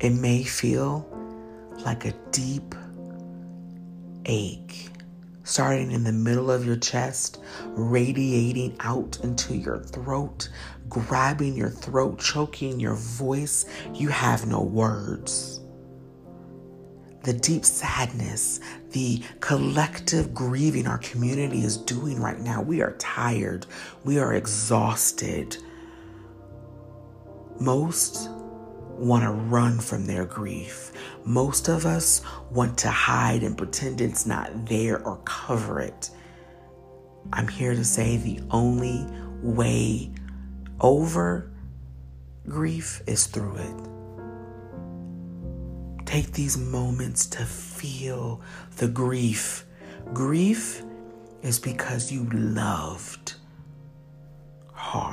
It may feel like a deep ache starting in the middle of your chest, radiating out into your throat, grabbing your throat, choking your voice. You have no words. The deep sadness, the collective grieving our community is doing right now. We are tired. We are exhausted. Most want to run from their grief. Most of us want to hide and pretend it's not there or cover it. I'm here to say the only way over grief is through it. Take these moments to feel the grief. Grief is because you loved hard.